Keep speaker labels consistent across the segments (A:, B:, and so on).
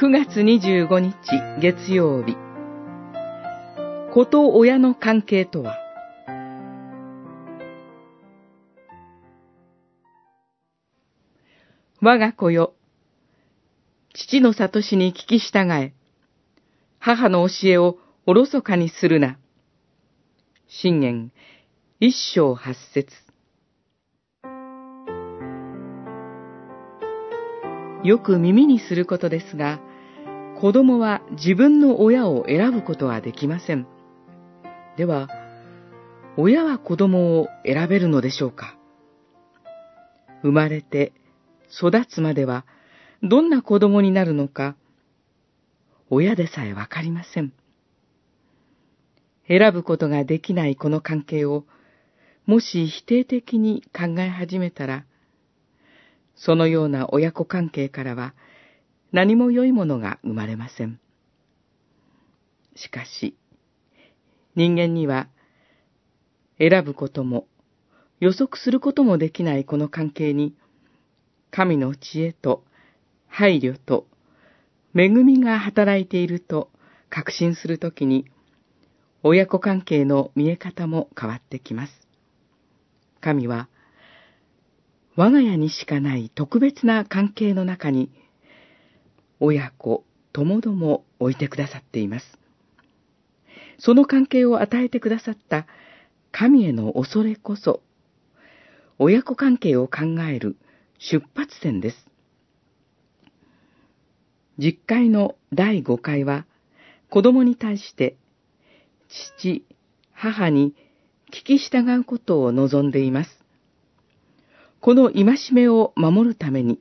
A: 9月25日月曜日。子と親の関係とは？我が子よ父の悟しに聞き従え。母の教えをおろそかにするな。信玄一章八節。よく耳にすることですが、子供は自分の親を選ぶことはできません。では、親は子供を選べるのでしょうか？生まれて育つまではどんな子供になるのか、親でさえわかりません。選ぶことができないこの関係を、もし否定的に考え始めたら、そのような親子関係からは何も良いものが生まれません。しかし、人間には選ぶことも予測することもできないこの関係に、神の知恵と配慮と恵みが働いていると確信するときに、親子関係の見え方も変わってきます。神は、我が家にしかない特別な関係の中に、親子ともども置いてくださっています。その関係を与えてくださった神への恐れこそ、親子関係を考える出発点です。実会の第5回は、子供に対して、父、母に聞き従うことを望んでいます。この戒めを守るために、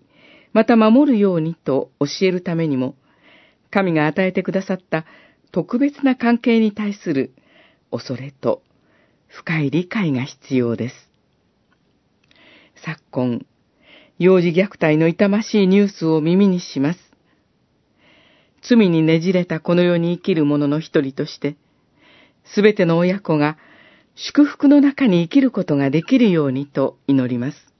A: また守るようにと教えるためにも、神が与えてくださった特別な関係に対する恐れと深い理解が必要です。昨今、幼児虐待の痛ましいニュースを耳にします。罪にねじれたこの世に生きる者の一人として、すべての親子が祝福の中に生きることができるようにと祈ります。